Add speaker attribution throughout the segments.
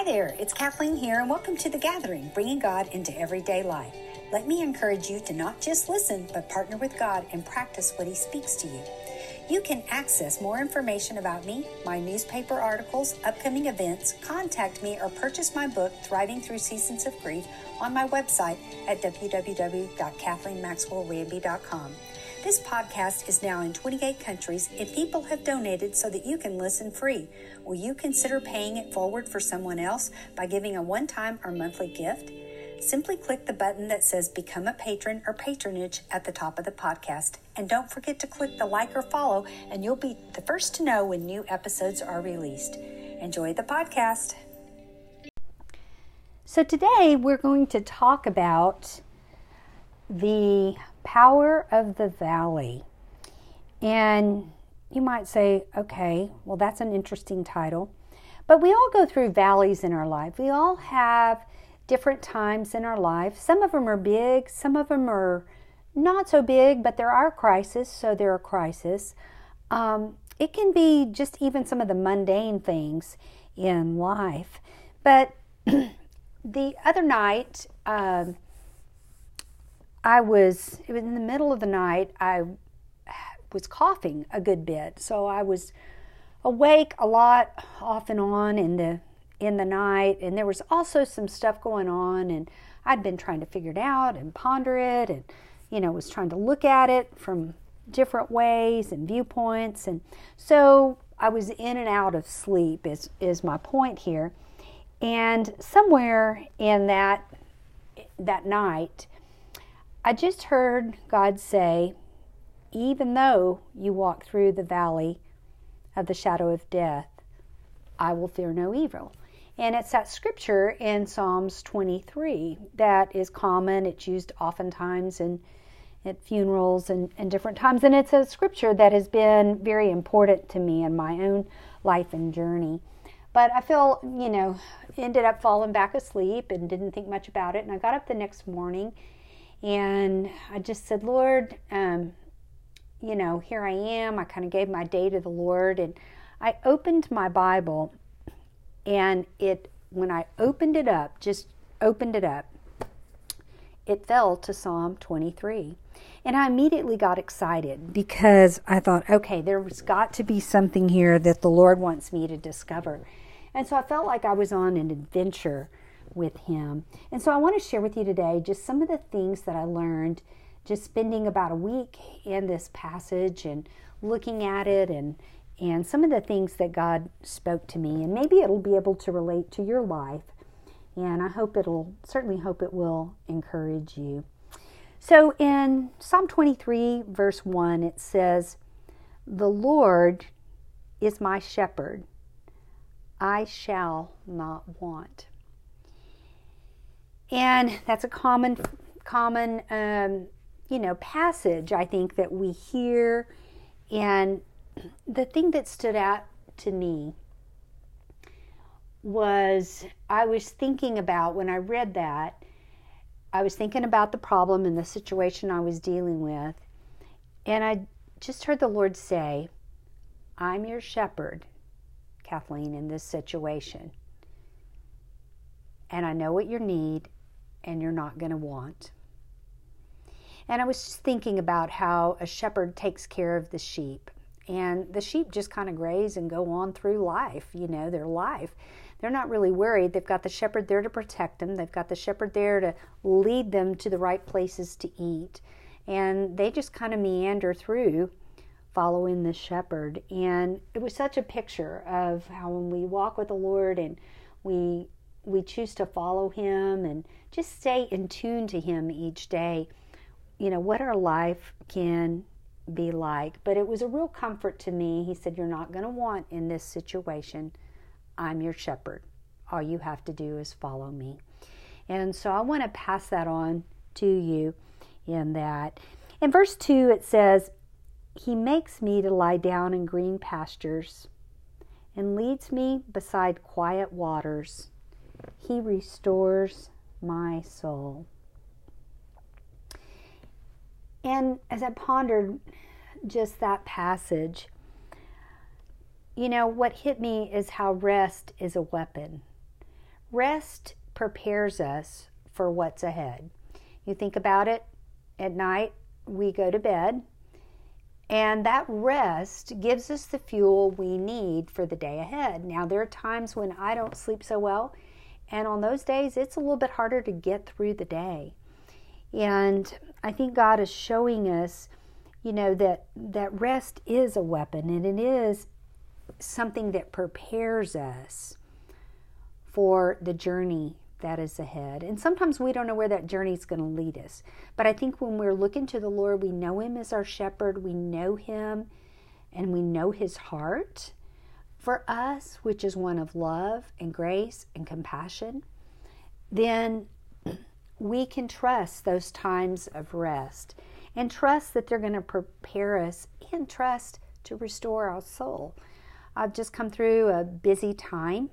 Speaker 1: Hi there, it's Kathleen here, and welcome to The Gathering, bringing God into everyday life. Let me encourage you to not just listen, but partner with God and practice what He speaks to you. You can access more information about me, my newspaper articles, upcoming events, contact me, or purchase my book, Thriving Through Seasons of Grief, on my website at www.kathleenmaxwellramby.com. This podcast is now in 28 countries and people have donated so that you can listen free. Will you consider paying it forward for someone else by giving a one time or monthly gift? Simply click the button that says Become a Patron or Patronage at the top of the podcast. And don't forget to click the like or follow, and you'll be the first to know when new episodes are released. Enjoy the podcast. So, today we're going to talk about the Power of the Valley. And you might say, okay, well, that's an interesting title. But we all go through valleys in our life. We all have different times in our life. Some of them are big, some of them are not so big, but there are crises, so there are crises. Um, it can be just even some of the mundane things in life. But the other night, um, I was, it was in the middle of the night, I was coughing a good bit. So I was awake a lot off and on in the in the night. And there was also some stuff going on and I'd been trying to figure it out and ponder it and you know was trying to look at it from different ways and viewpoints. And so I was in and out of sleep is is my point here. And somewhere in that that night I just heard God say, even though you walk through the valley of the shadow of death, I will fear no evil. And it's that scripture in Psalms 23 that is common. It's used oftentimes in at funerals and, and different times. And it's a scripture that has been very important to me in my own life and journey. But I feel, you know, ended up falling back asleep and didn't think much about it. And I got up the next morning and I just said, Lord, um, you know, here I am. I kind of gave my day to the Lord. And I opened my Bible, and it, when I opened it up, just opened it up, it fell to Psalm 23. And I immediately got excited because I thought, okay, there's got to be something here that the Lord wants me to discover. And so I felt like I was on an adventure with him. And so I want to share with you today just some of the things that I learned just spending about a week in this passage and looking at it and and some of the things that God spoke to me and maybe it'll be able to relate to your life and I hope it'll certainly hope it will encourage you. So in Psalm 23 verse 1 it says the Lord is my shepherd I shall not want. And that's a common, common, um, you know, passage I think that we hear. And the thing that stood out to me was I was thinking about when I read that, I was thinking about the problem and the situation I was dealing with. And I just heard the Lord say, I'm your shepherd, Kathleen, in this situation. And I know what your need and you're not going to want. And I was just thinking about how a shepherd takes care of the sheep. And the sheep just kind of graze and go on through life, you know, their life. They're not really worried. They've got the shepherd there to protect them, they've got the shepherd there to lead them to the right places to eat. And they just kind of meander through following the shepherd. And it was such a picture of how when we walk with the Lord and we we choose to follow him and just stay in tune to him each day. You know what our life can be like. But it was a real comfort to me. He said you're not going to want in this situation. I'm your shepherd. All you have to do is follow me. And so i want to pass that on to you in that. In verse 2 it says he makes me to lie down in green pastures and leads me beside quiet waters. He restores my soul. And as I pondered just that passage, you know, what hit me is how rest is a weapon. rest prepares us for what's ahead. You think about it at night, we go to bed, and that rest gives us the fuel we need for the day ahead. Now, there are times when I don't sleep so well, and on those days, it's a little bit harder to get through the day. And I think God is showing us, you know, that, that rest is a weapon and it is something that prepares us for the journey that is ahead. And sometimes we don't know where that journey is going to lead us. But I think when we're looking to the Lord, we know Him as our shepherd, we know Him, and we know His heart for us, which is one of love and grace and compassion. Then we can trust those times of rest and trust that they're going to prepare us and trust to restore our soul. I've just come through a busy time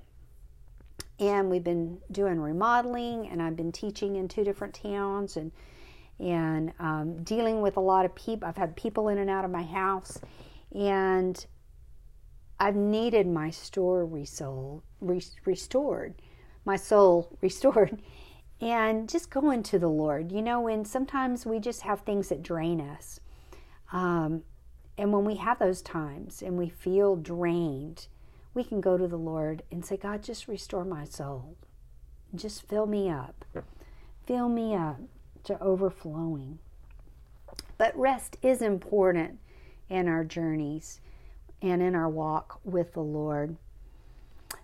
Speaker 1: and we've been doing remodeling and I've been teaching in two different towns and and um, dealing with a lot of people. I've had people in and out of my house and I've needed my store resold, restored, my soul restored and just going to the Lord. You know, when sometimes we just have things that drain us. Um, and when we have those times and we feel drained, we can go to the Lord and say, God, just restore my soul. Just fill me up. Fill me up to overflowing. But rest is important in our journeys and in our walk with the Lord.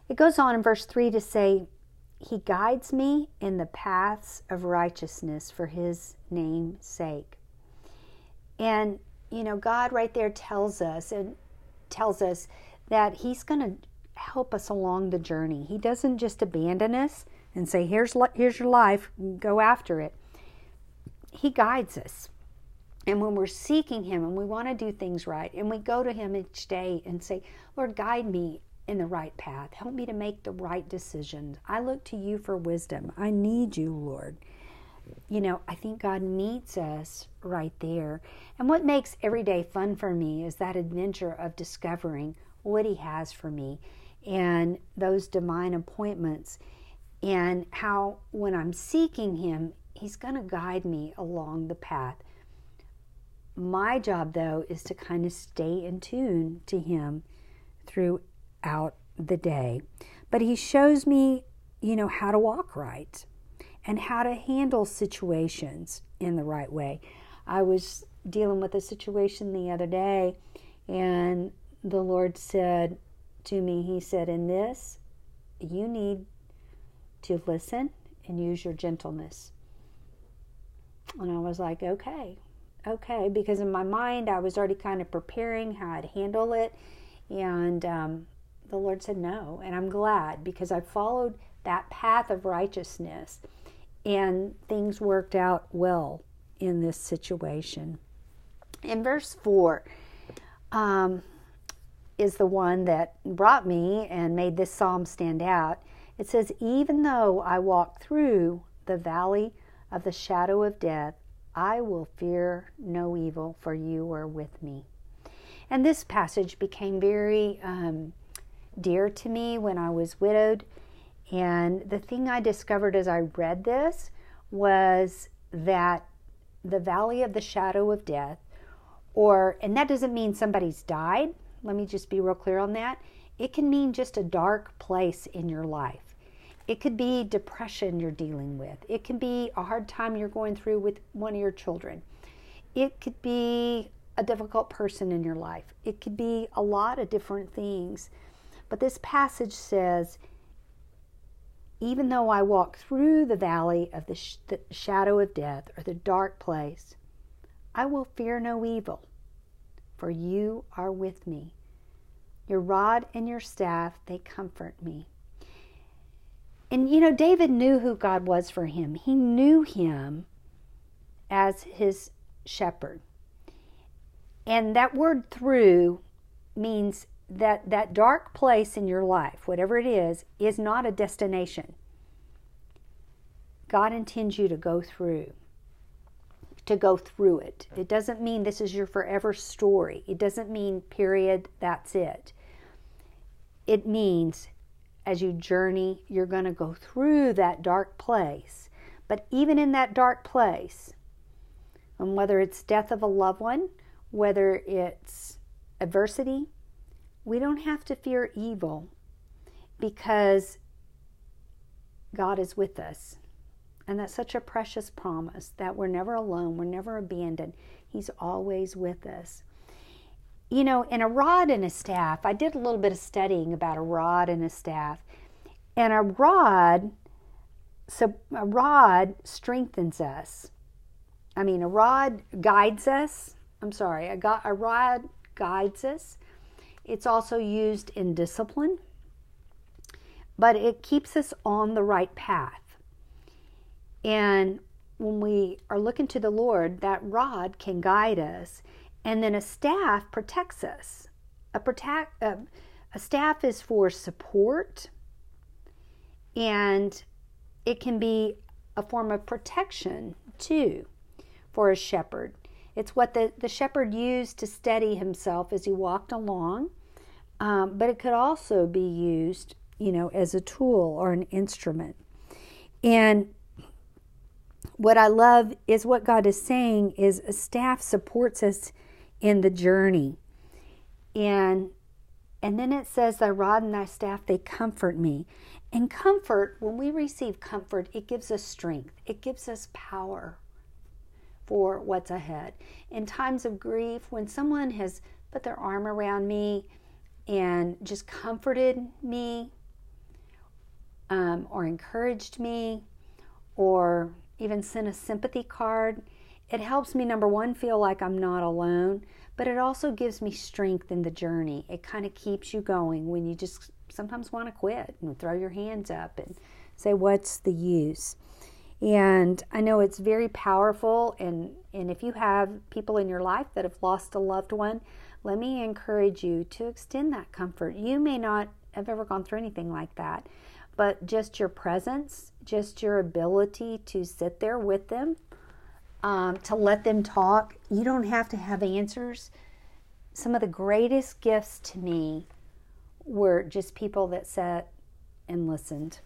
Speaker 1: It goes on in verse 3 to say, He guides me in the paths of righteousness for His name's sake. And, you know, God right there tells us and tells us that He's going to help us along the journey. He doesn't just abandon us and say, "Here's here's your life, go after it." He guides us. And when we're seeking Him and we want to do things right, and we go to Him each day and say, Lord, guide me in the right path. Help me to make the right decisions. I look to you for wisdom. I need you, Lord. You know, I think God meets us right there. And what makes every day fun for me is that adventure of discovering what He has for me and those divine appointments, and how when I'm seeking Him, He's going to guide me along the path. My job, though, is to kind of stay in tune to Him throughout the day. But He shows me, you know, how to walk right and how to handle situations in the right way. I was dealing with a situation the other day, and the Lord said to me, He said, In this, you need to listen and use your gentleness. And I was like, Okay, okay, because in my mind, I was already kind of preparing how I'd handle it. And um, the Lord said, No. And I'm glad because I followed that path of righteousness and things worked out well in this situation. In verse 4, um, is the one that brought me and made this psalm stand out. It says, Even though I walk through the valley of the shadow of death, I will fear no evil, for you are with me. And this passage became very um, dear to me when I was widowed. And the thing I discovered as I read this was that the valley of the shadow of death, or, and that doesn't mean somebody's died, let me just be real clear on that. It can mean just a dark place in your life. It could be depression you're dealing with. It can be a hard time you're going through with one of your children. It could be a difficult person in your life. It could be a lot of different things. But this passage says, even though I walk through the valley of the, sh- the shadow of death or the dark place, I will fear no evil for you are with me. Your rod and your staff, they comfort me. And you know, David knew who God was for him. He knew him as his shepherd. And that word through means that that dark place in your life, whatever it is, is not a destination. God intends you to go through to go through it. It doesn't mean this is your forever story. It doesn't mean, period, that's it. It means as you journey, you're going to go through that dark place. But even in that dark place, and whether it's death of a loved one, whether it's adversity, we don't have to fear evil because God is with us. And that's such a precious promise that we're never alone, we're never abandoned. He's always with us. You know, in a rod and a staff, I did a little bit of studying about a rod and a staff. And a rod, so a rod strengthens us. I mean, a rod guides us. I'm sorry, a, a rod guides us. It's also used in discipline, but it keeps us on the right path. And when we are looking to the Lord, that rod can guide us, and then a staff protects us. A, protect, uh, a staff is for support, and it can be a form of protection too for a shepherd. It's what the, the shepherd used to steady himself as he walked along, um, but it could also be used, you know, as a tool or an instrument. And what I love is what God is saying is a staff supports us in the journey. And and then it says, Thy rod and thy staff, they comfort me. And comfort, when we receive comfort, it gives us strength, it gives us power for what's ahead. In times of grief, when someone has put their arm around me and just comforted me, um, or encouraged me, or even sent a sympathy card, it helps me, number one, feel like I'm not alone, but it also gives me strength in the journey. It kind of keeps you going when you just sometimes want to quit and throw your hands up and say, What's the use? And I know it's very powerful. And, and if you have people in your life that have lost a loved one, let me encourage you to extend that comfort. You may not have ever gone through anything like that, but just your presence, just your ability to sit there with them, um, to let them talk. You don't have to have answers. Some of the greatest gifts to me were just people that sat and listened.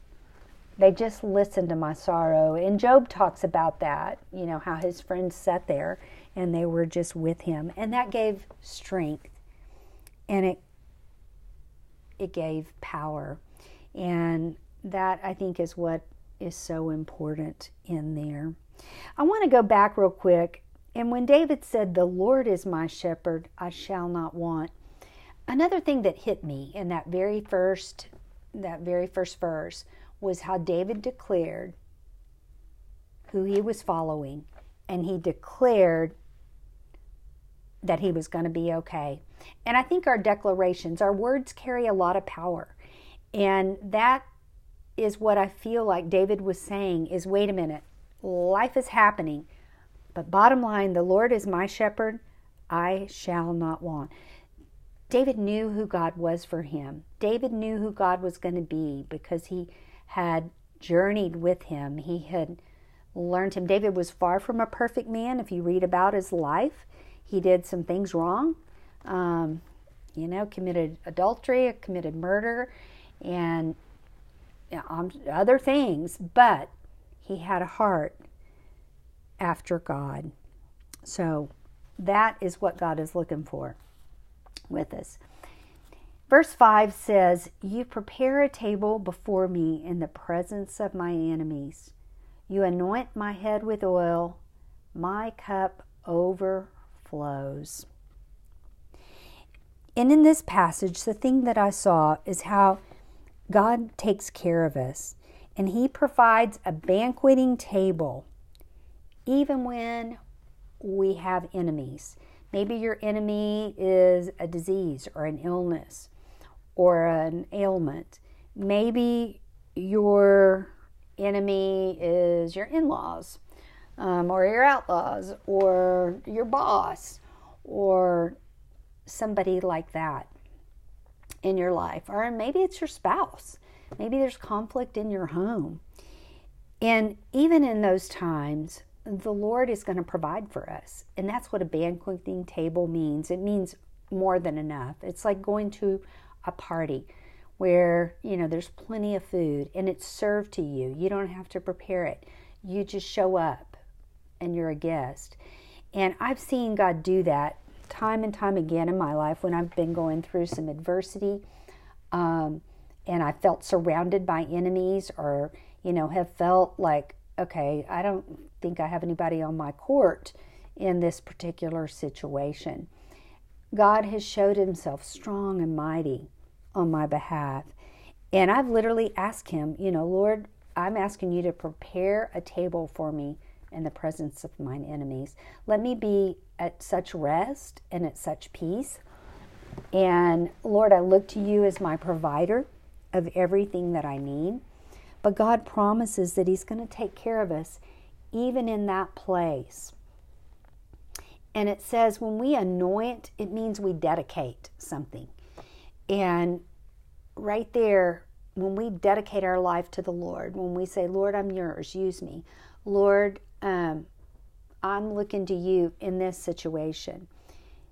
Speaker 1: They just listened to my sorrow. And Job talks about that, you know, how his friends sat there and they were just with him. And that gave strength and it it gave power. And that I think is what is so important in there. I want to go back real quick. And when David said, The Lord is my shepherd, I shall not want. Another thing that hit me in that very first that very first verse was how David declared who he was following, and he declared that he was going to be okay. And I think our declarations, our words carry a lot of power. And that is what I feel like David was saying is wait a minute, life is happening. But bottom line, the Lord is my shepherd, I shall not want. David knew who God was for him. David knew who God was going to be because he had journeyed with him. He had learned him. David was far from a perfect man. If you read about his life, he did some things wrong. Um, you know, committed adultery, committed murder, and you know, um, other things. But he had a heart after God. So that is what God is looking for with us. Verse 5 says, You prepare a table before me in the presence of my enemies. You anoint my head with oil, my cup overflows. And in this passage, the thing that I saw is how God takes care of us and He provides a banqueting table even when we have enemies. Maybe your enemy is a disease or an illness or an ailment. Maybe your enemy is your in laws um, or your outlaws or your boss or somebody like that in your life. Or maybe it's your spouse. Maybe there's conflict in your home. And even in those times, the Lord is going to provide for us. And that's what a banqueting table means. It means more than enough. It's like going to a party where, you know, there's plenty of food and it's served to you. You don't have to prepare it. You just show up and you're a guest. And I've seen God do that time and time again in my life when I've been going through some adversity um, and I felt surrounded by enemies or, you know, have felt like, okay, I don't think I have anybody on my court in this particular situation. God has showed himself strong and mighty on my behalf. And I've literally asked him, you know, Lord, I'm asking you to prepare a table for me in the presence of mine enemies. Let me be at such rest and at such peace. And Lord, I look to you as my provider of everything that I need. But God promises that He's going to take care of us even in that place. And it says when we anoint, it means we dedicate something. And right there, when we dedicate our life to the Lord, when we say, Lord, I'm yours, use me. Lord, um, I'm looking to you in this situation.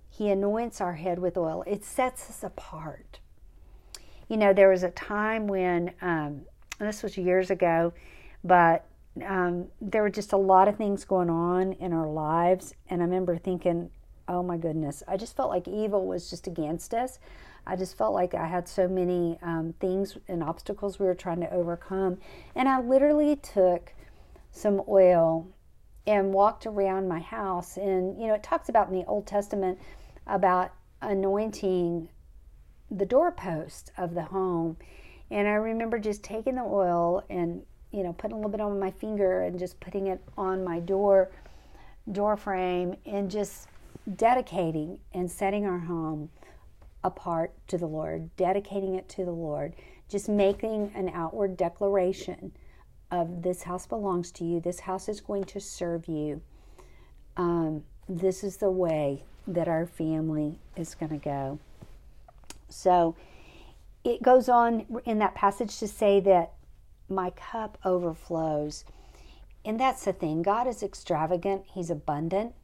Speaker 1: He anoints our head with oil. It sets us apart. You know, there was a time when, um, this was years ago, but um, there were just a lot of things going on in our lives. And I remember thinking, oh my goodness, I just felt like evil was just against us. I just felt like I had so many um, things and obstacles we were trying to overcome. And I literally took some oil and walked around my house. And, you know, it talks about in the Old Testament about anointing the doorpost of the home. And I remember just taking the oil and you know, putting a little bit on my finger and just putting it on my door door frame and just dedicating and setting our home apart to the Lord, dedicating it to the Lord, just making an outward declaration of this house belongs to you, this house is going to serve you. Um, this is the way that our family is going to go. So it goes on in that passage to say that my cup overflows. And that's the thing God is extravagant, He's abundant,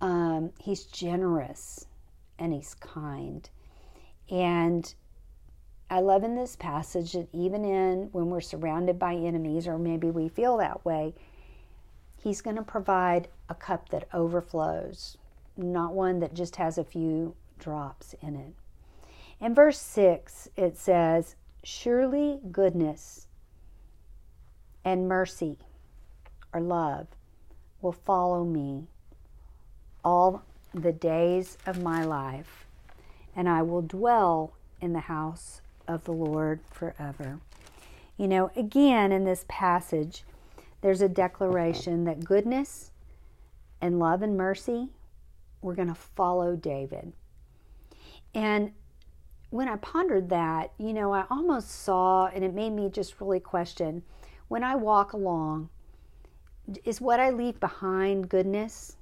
Speaker 1: um, He's generous, and He's kind. And I love in this passage that even in when we're surrounded by enemies, or maybe we feel that way, He's going to provide a cup that overflows, not one that just has a few drops in it. In verse 6, it says, Surely goodness and mercy or love will follow me all the days of my life, and I will dwell in the house of the Lord forever. You know, again in this passage, there's a declaration that goodness and love and mercy were going to follow David. And when I pondered that, you know, I almost saw, and it made me just really question when I walk along, is what I leave behind goodness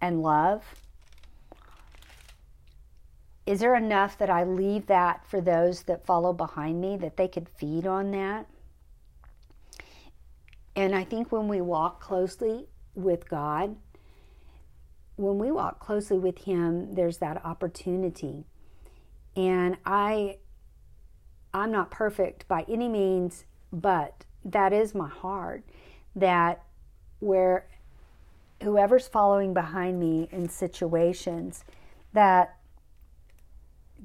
Speaker 1: and love? Is there enough that I leave that for those that follow behind me that they could feed on that? And I think when we walk closely with God, when we walk closely with Him, there's that opportunity. And I, I'm not perfect by any means, but that is my heart that where whoever's following behind me in situations that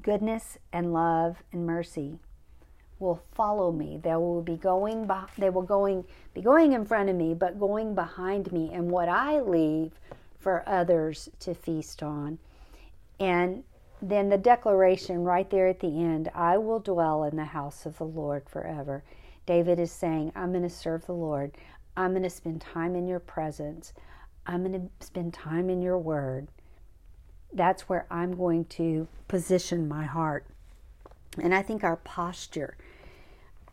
Speaker 1: goodness and love and mercy will follow me. They will be going they will going be going in front of me, but going behind me and what I leave for others to feast on. And then the declaration right there at the end, I will dwell in the house of the Lord forever. David is saying, I'm going to serve the Lord. I'm going to spend time in your presence. I'm going to spend time in your word. That's where I'm going to position my heart. And I think our posture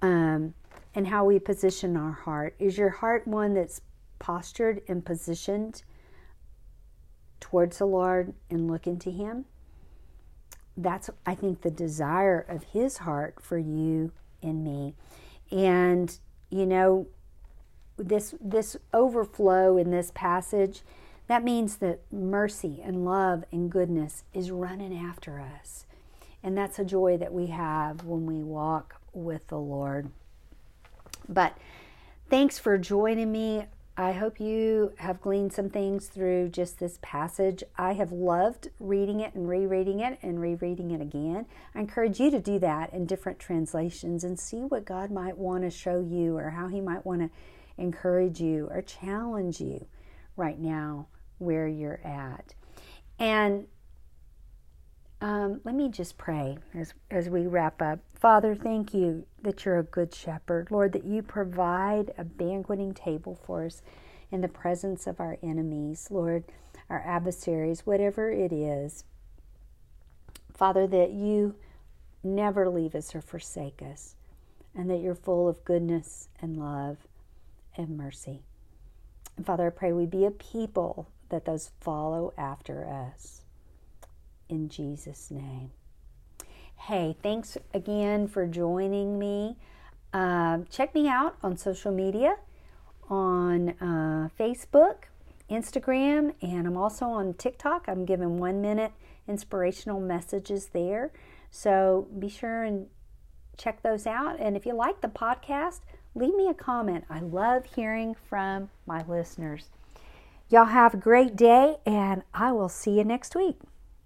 Speaker 1: um, and how we position our heart is your heart one that's postured and positioned towards the Lord and looking to Him? That's, I think, the desire of His heart for you and me. And, you know, this, this overflow in this passage, that means that mercy and love and goodness is running after us. And that's a joy that we have when we walk with the Lord. But thanks for joining me. I hope you have gleaned some things through just this passage. I have loved reading it and rereading it and rereading it again. I encourage you to do that in different translations and see what God might want to show you or how He might want to encourage you or challenge you right now where you're at. And um, let me just pray as, as we wrap up. Father, thank you that you're a good shepherd. Lord, that you provide a banqueting table for us in the presence of our enemies, Lord, our adversaries, whatever it is. Father, that you never leave us or forsake us, and that you're full of goodness and love and mercy. And Father, I pray we be a people that those follow after us in Jesus' name. Hey, thanks again for joining me. Uh, check me out on social media on uh, Facebook, Instagram, and I'm also on TikTok. I'm giving one minute inspirational messages there. So be sure and check those out. And if you like the podcast, leave me a comment. I love hearing from my listeners. Y'all have a great day, and I will see you next week.